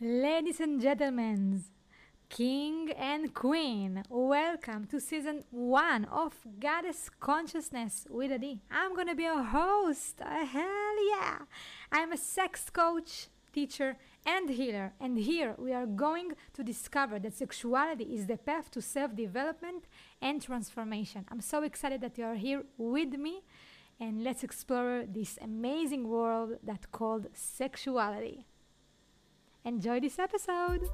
Ladies and gentlemen, King and Queen, welcome to season one of Goddess Consciousness with Adi. I'm gonna be a host. Uh, hell yeah! I'm a sex coach, teacher, and healer, and here we are going to discover that sexuality is the path to self development and transformation. I'm so excited that you are here with me, and let's explore this amazing world that called sexuality. Enjoy this episode!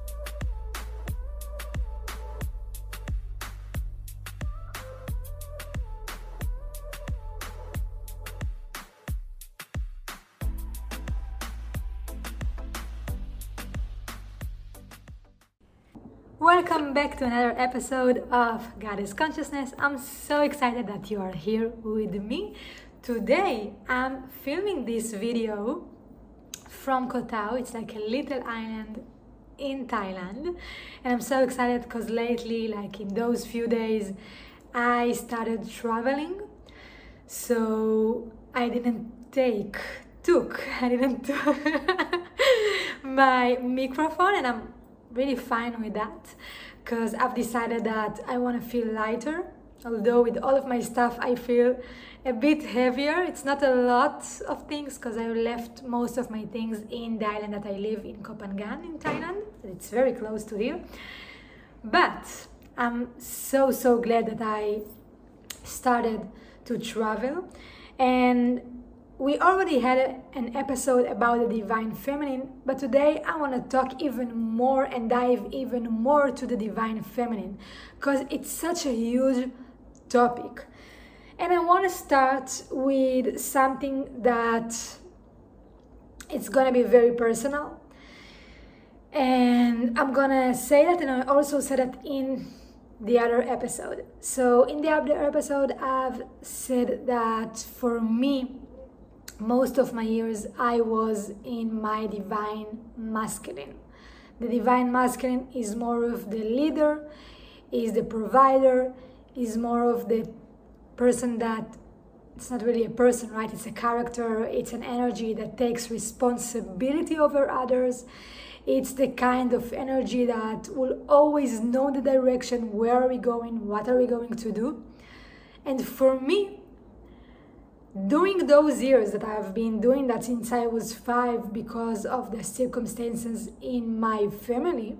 Welcome back to another episode of Goddess Consciousness. I'm so excited that you are here with me. Today I'm filming this video from Koh Tao. It's like a little island in Thailand. And I'm so excited because lately, like in those few days, I started traveling. So I didn't take, took, I didn't my microphone and I'm really fine with that because I've decided that I want to feel lighter. Although with all of my stuff, I feel a bit heavier. It's not a lot of things because I left most of my things in the island that I live in Koh Phangan in Thailand. It's very close to here. But I'm so so glad that I started to travel and we already had an episode about the divine feminine, but today I want to talk even more and dive even more to the divine feminine because it's such a huge topic. And I want to start with something that it's going to be very personal. And I'm going to say that and I also said that in the other episode. So in the other episode I've said that for me most of my years I was in my divine masculine. The divine masculine is more of the leader, is the provider, is more of the person that it's not really a person, right? It's a character, it's an energy that takes responsibility over others. It's the kind of energy that will always know the direction, where are we going, what are we going to do. And for me, during those years that I've been doing that since I was five because of the circumstances in my family,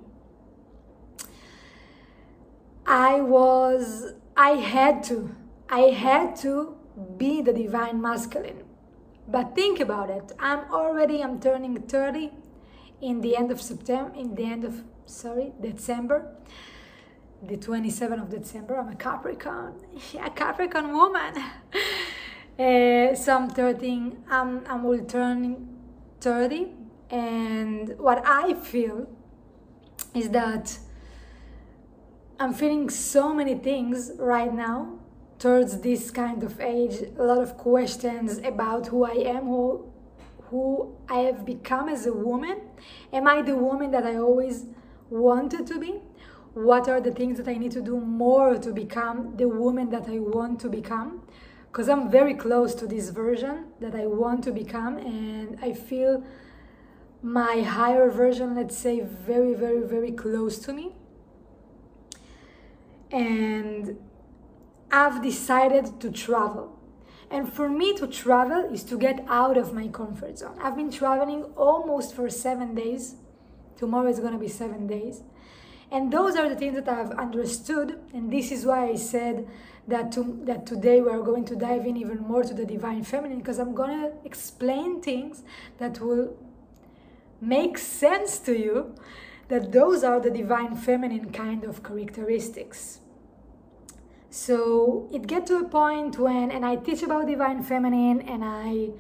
I was, I had to, I had to be the divine masculine. But think about it. I'm already, I'm turning 30 in the end of September, in the end of, sorry, December the 27th of December. I'm a Capricorn. Yeah, Capricorn woman. Uh, so I'm 13, I'm, I'm turning 30, and what I feel is that I'm feeling so many things right now towards this kind of age. A lot of questions about who I am, who, who I have become as a woman. Am I the woman that I always wanted to be? What are the things that I need to do more to become the woman that I want to become? because I'm very close to this version that I want to become, and I feel my higher version, let's say, very, very, very close to me. And I've decided to travel. And for me to travel is to get out of my comfort zone. I've been traveling almost for seven days. Tomorrow is going to be seven days. And those are the things that I've understood. And this is why I said that, to, that today we are going to dive in even more to the divine feminine because I'm going to explain things that will make sense to you that those are the divine feminine kind of characteristics. So it get to a point when, and I teach about divine feminine and I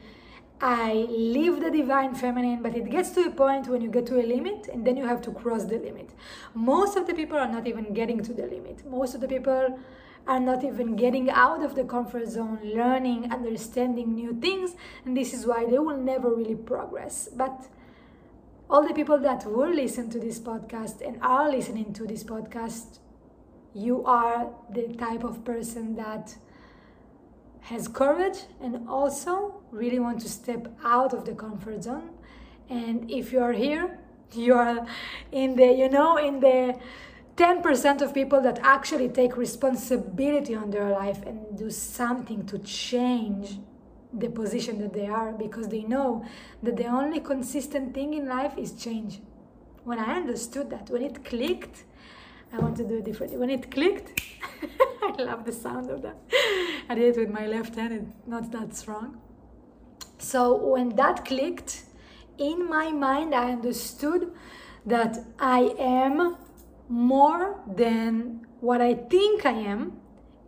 I live the divine feminine, but it gets to a point when you get to a limit and then you have to cross the limit. Most of the people are not even getting to the limit. Most of the people are not even getting out of the comfort zone, learning, understanding new things, and this is why they will never really progress. But all the people that will listen to this podcast and are listening to this podcast, you are the type of person that has courage and also really want to step out of the comfort zone. And if you are here, You are in the, you know, in the 10% of people that actually take responsibility on their life and do something to change the position that they are because they know that the only consistent thing in life is change. When I understood that, when it clicked, I want to do it differently. When it clicked, I love the sound of that. I did it with my left hand, it's not that strong. So when that clicked, in my mind, I understood that I am more than what I think I am.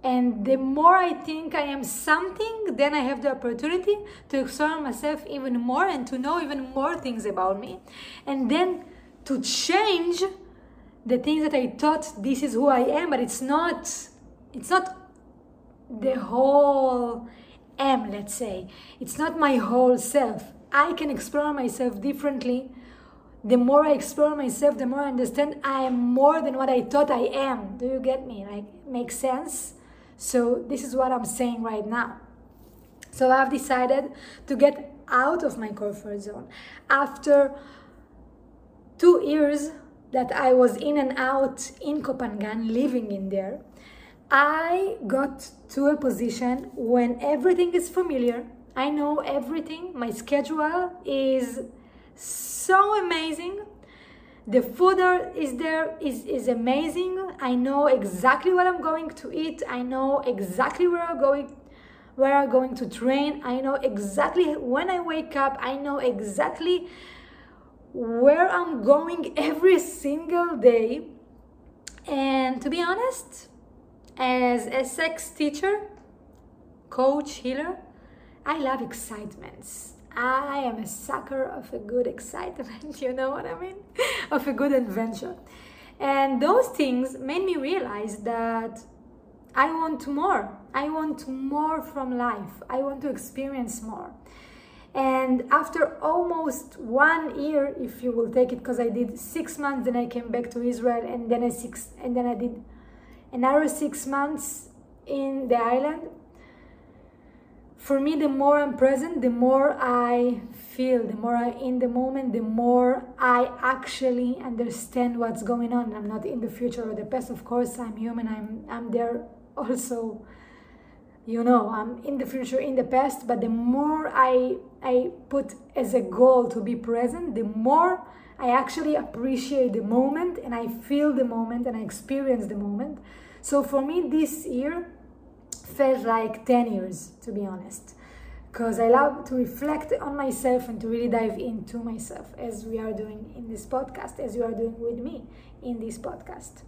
And the more I think I am something, then I have the opportunity to explore myself even more and to know even more things about me. And then to change the things that I thought this is who I am, but it's not, it's not the whole am, let's say. It's not my whole self. I can explore myself differently the more I explore myself, the more I understand I am more than what I thought I am. Do you get me? Like, makes sense? So, this is what I'm saying right now. So, I've decided to get out of my comfort zone. After two years that I was in and out in Koh Phangan, living in there, I got to a position when everything is familiar. I know everything. My schedule is so amazing. The food is there is, is amazing. I know exactly what I'm going to eat. I know exactly where I'm going where I'm going to train. I know exactly when I wake up. I know exactly where I'm going every single day. And to be honest, as a sex teacher, coach, healer, I love excitements. I am a sucker of a good excitement, you know what I mean? of a good adventure. And those things made me realize that I want more. I want more from life. I want to experience more. And after almost one year, if you will take it, because I did six months, then I came back to Israel, and then I six, and then I did another six months in the island for me the more i'm present the more i feel the more I'm in the moment the more i actually understand what's going on. I'm not in the future or the past. Of course i'm human. I'm i'm there also. You know i'm in the future in the past. But the more i i put as a goal to be present the more i actually appreciate the moment and i feel the moment and i experience the moment. So for me this year felt like 10 years, to be honest. Because I love to reflect on myself and to really dive into myself as we are doing in this podcast, as you are doing with me in this podcast.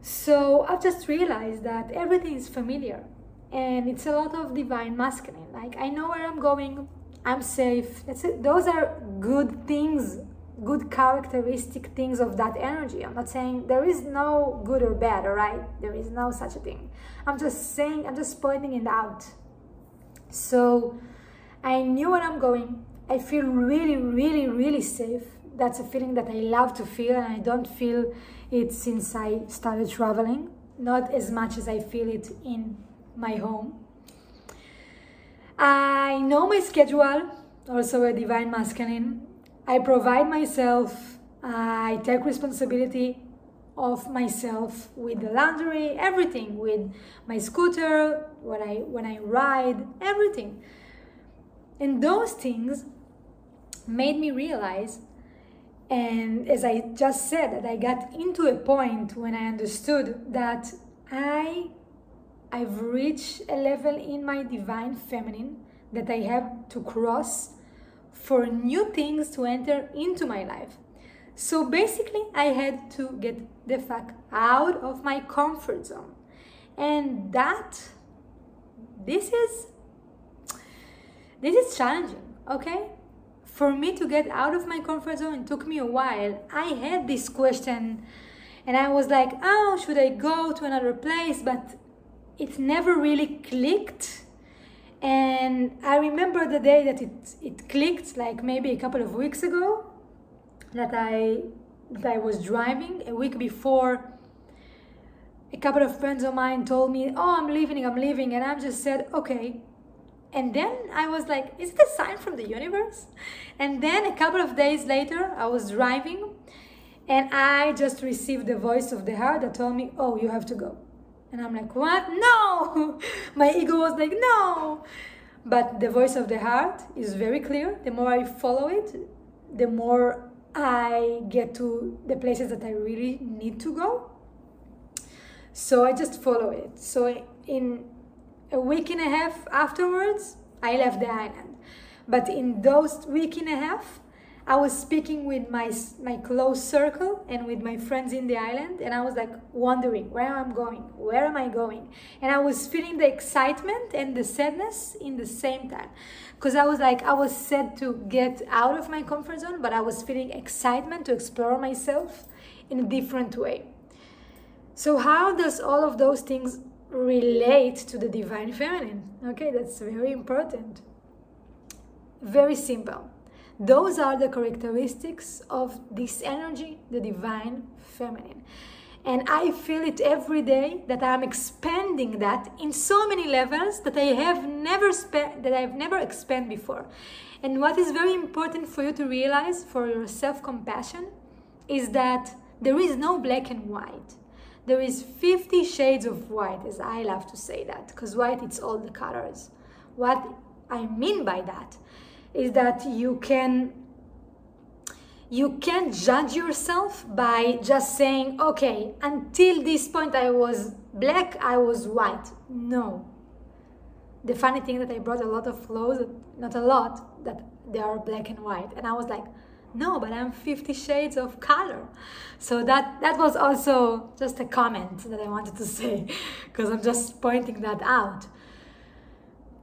So I've just realized that everything is familiar and it's a lot of divine masculine. Like I know where I'm going, I'm safe. That's it. Those are good things good characteristic things of that energy. I'm not saying there is no good or bad, all right? There is no such a thing. I'm just saying, I'm just pointing it out. So I knew where I'm going. I feel really, really, really safe. That's a feeling that I love to feel, and I don't feel it since I started traveling. Not as much as I feel it in my home. I know my schedule, also a divine masculine. I provide myself, I take responsibility of myself with the laundry, everything, with my scooter, when I when I ride, everything. And those things made me realize and as I just said that I got into a point when I understood that I I've reached a level in my divine feminine that I have to cross for new things to enter into my life. So basically, I had to get the fuck out of my comfort zone. And that, this is, this is challenging, okay? For me to get out of my comfort zone, it took me a while. I had this question and I was like, oh, should I go to another place? But it never really clicked and I remember the day that it, it clicked, like maybe a couple of weeks ago, that I, that I was driving. A week before, a couple of friends of mine told me, Oh, I'm leaving, I'm leaving. And I just said, Okay. And then I was like, is it a sign from the universe? And then a couple of days later, I was driving and I just received the voice of the heart that told me, oh, you have to go. And I'm like, what? My ego was like, no! But the voice of the heart is very clear. The more I follow it, the more I get to the places that I really need to go. So I just follow it. So in a week and a half afterwards, I left the island. But in those week and a half, I was speaking with my my close circle and with my friends in the island, and I was like wondering where I'm going, where am I going, and I was feeling the excitement and the sadness in the same time, because I was like I was sad to get out of my comfort zone, but I was feeling excitement to explore myself in a different way. So how does all of those things relate to the divine feminine? Okay, that's very important. Very simple those are the characteristics of this energy, the divine feminine. And I feel it every day that I'm expanding that in so many levels that I have never spent that I've never expanded before. And what is very important for you to realize for your self-compassion is that there is no black and white. There is 50 shades of white, as I love to say that, because white it's all the colors. What I mean by that is that you can you can't judge yourself by just saying okay until this point i was black i was white. No. The funny thing that i brought a lot of clothes not a lot that they are black and white. And i was like no but i'm 50 shades of color. So that that was also just a comment that i wanted to say because i'm just pointing that out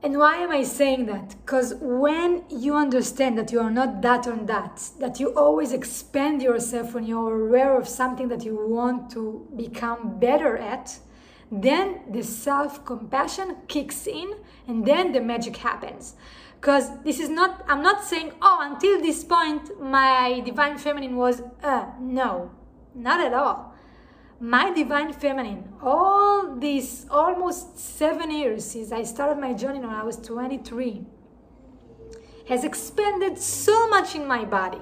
and why am I saying that? Because when you understand that you are not that or that, that you always expand yourself when you're aware of something that you want to become better at, then the self compassion kicks in and then the magic happens. Because this is not, I'm not saying, oh, until this point, my divine feminine was, uh, no, not at all my divine feminine all these almost seven years since i started my journey when i was 23 has expanded so much in my body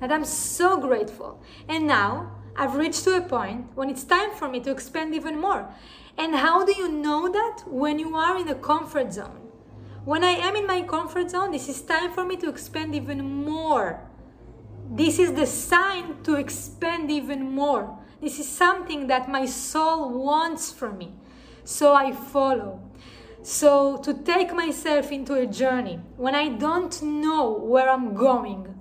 that i'm so grateful. And now i've reached to a point when it's time for me to expand even more. And how do you know that? When you are in a comfort zone. When i am in my comfort zone this is time for me to expand even more. This is the sign to expand even more this is something that my soul wants from me. So I follow. So to take myself into a journey when I don't know where I'm going,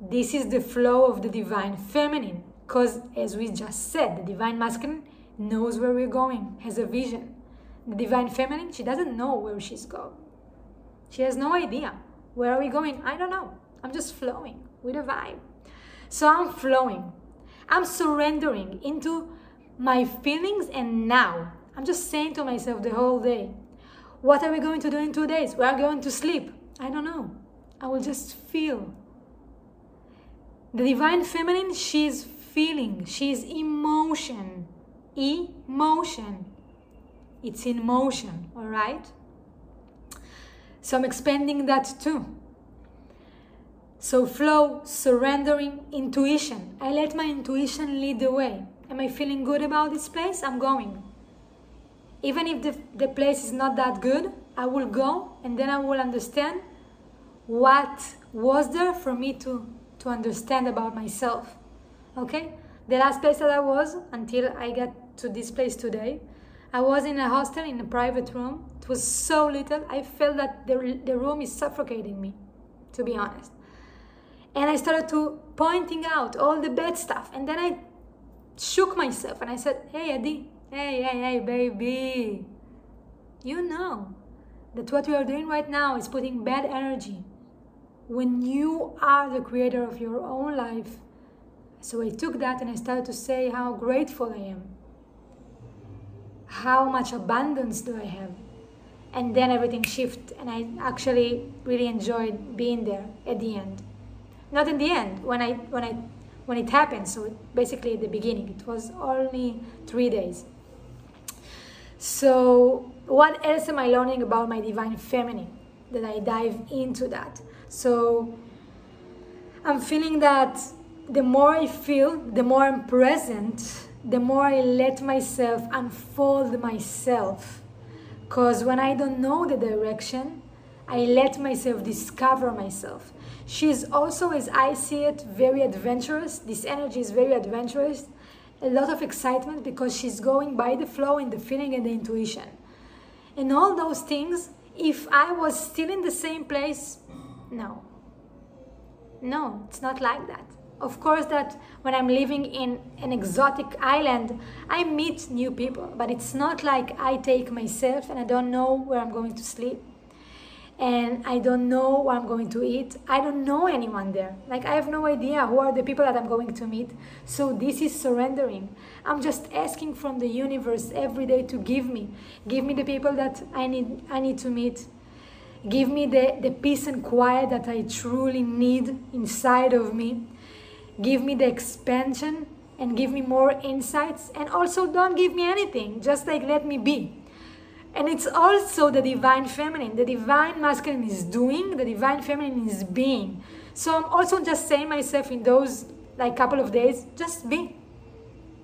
this is the flow of the divine feminine. Because as we just said, the divine masculine knows where we're going, has a vision. The divine feminine, she doesn't know where she's going. She has no idea. Where are we going? I don't know. I'm just flowing with a vibe. So I'm flowing. I'm surrendering into my feelings and now. I'm just saying to myself the whole day, what are we going to do in two days? We are going to sleep. I don't know. I will just feel. The divine feminine, she's feeling, she's emotion. Emotion. It's in motion, all right? So I'm expanding that too. So, flow, surrendering, intuition. I let my intuition lead the way. Am I feeling good about this place? I'm going. Even if the, the place is not that good, I will go and then I will understand what was there for me to, to understand about myself. Okay? The last place that I was until I got to this place today, I was in a hostel in a private room. It was so little, I felt that the, the room is suffocating me, to be honest and I started to pointing out all the bad stuff. And then I shook myself and I said, Hey, Adi, hey, hey, hey, baby, you know that what you are doing right now is putting bad energy when you are the creator of your own life. So I took that and I started to say how grateful I am. How much abundance do I have? And then everything shifted, and I actually really enjoyed being there at the end not in the end when i when i when it happened so basically at the beginning it was only three days So, what else am I learning about my divine feminine? That I dive into that. So, I'm feeling that the more I feel, the more I'm present, the more I let myself unfold myself. Because when I don't know the direction, I let myself discover myself. She's also, as I see it, very adventurous. This energy is very adventurous. A lot of excitement because she's going by the flow and the feeling and the intuition. And all those things, if I was still in the same place, no. No, it's not like that. Of course, that when I'm living in an exotic island, I meet new people, but it's not like I take myself and I don't know where I'm going to sleep and I don't know what I'm going to eat. I don't know anyone there. Like, I have no idea who are the people that I'm going to meet. So, this is surrendering. I'm just asking from the universe every day to give me. Give me the people that I need, I need to meet. Give me the, the peace and quiet that I truly need inside of me. Give me the expansion and give me more insights. And also, don't give me anything. Just like let me be and it's also the divine feminine. The divine masculine is doing, the divine feminine is being. So I'm also just saying myself in those like couple of days, just be.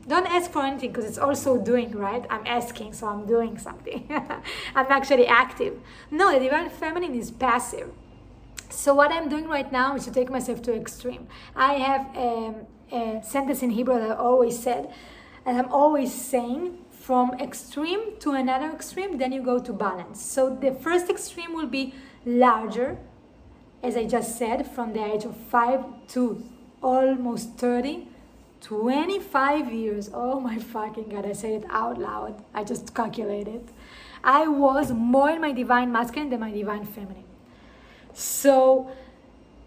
Don't ask for anything because it's also doing, right? I'm asking, so I'm doing something. I'm actually active. No, the divine feminine is passive. So what I'm doing right now is to take myself to extreme. I have um, a sentence in Hebrew that I always said, and I'm always saying from extreme to another extreme, then you go to balance. So the first extreme will be larger, as I just said, from the age of 5 to almost 30. 25 years. Oh my fucking god, I said it out loud. I just calculated. I was more in my divine masculine than my divine feminine. So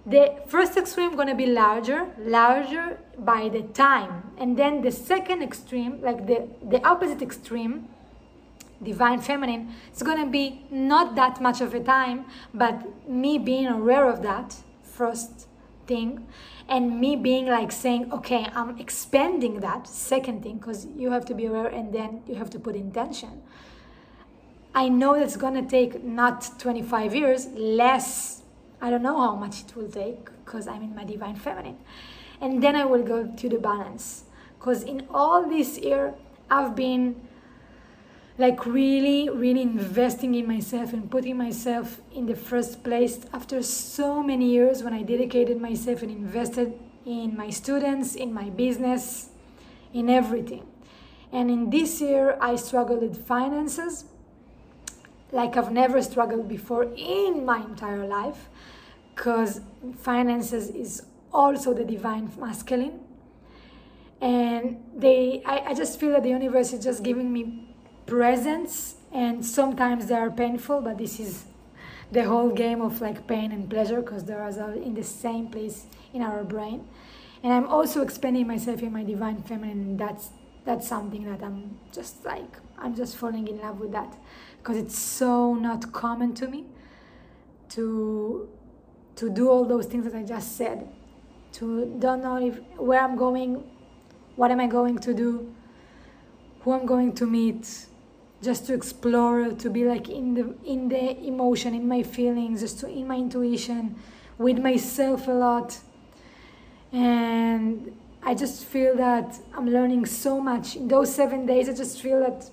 the first extreme going to be larger larger by the time. And then the second extreme like the the opposite extreme divine feminine is going to be not that much of a time but me being aware of that first thing and me being like saying okay i'm expanding that second thing because you have to be aware and then you have to put intention. I know it's going to take not 25 years less I don't know how much it will take because I'm in my divine feminine. And then I will go to the balance. Because in all this year, I've been like really, really investing in myself and putting myself in the first place after so many years when I dedicated myself and invested in my students, in my business, in everything. And in this year, I struggled with finances like I've never struggled before in my entire life because finances is also the divine masculine. And they I, I just feel that the universe is just giving me presents and sometimes they are painful but this is the whole game of like pain and pleasure because they are in the same place in our brain. And i'm also expanding myself in my divine feminine that's that's something that i'm just like i'm just falling in love with that because it's so not common to me to to do all those things that I just said, to don't know if where I'm going, what am I going to do, who I'm going to meet, just to explore, to be like in the in the emotion, in my feelings, just to in my intuition, with myself a lot, and I just feel that I'm learning so much in those seven days. I just feel that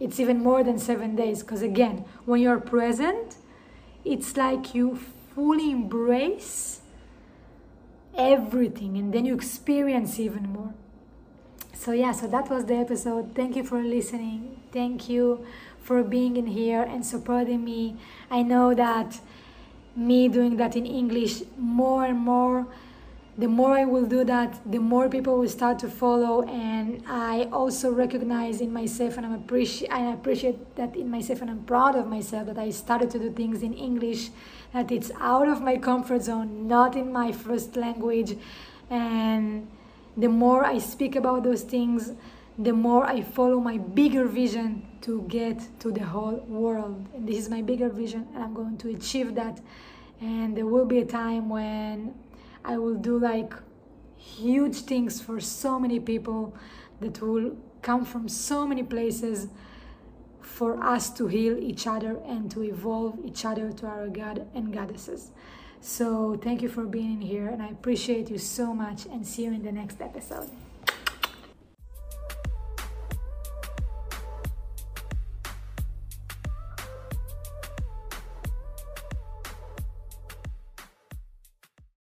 it's even more than seven days because again, when you're present, it's like you fully embrace everything and then you experience even more. So, yeah, so that was the episode. Thank you for listening. Thank you for being in here and supporting me. I know that me doing that in English more and more the more I will do that, the more people will start to follow. And I also recognize in myself, and I'm appreciate, I appreciate that in myself, and I'm proud of myself that I started to do things in English, that it's out of my comfort zone, not in my first language. And the more I speak about those things, the more I follow my bigger vision to get to the whole world. And this is my bigger vision, and I'm going to achieve that. And there will be a time when I will do like huge things for so many people that will come from so many places for us to heal each other and to evolve each other to our God and goddesses. So, thank you for being in here, and I appreciate you so much, and see you in the next episode.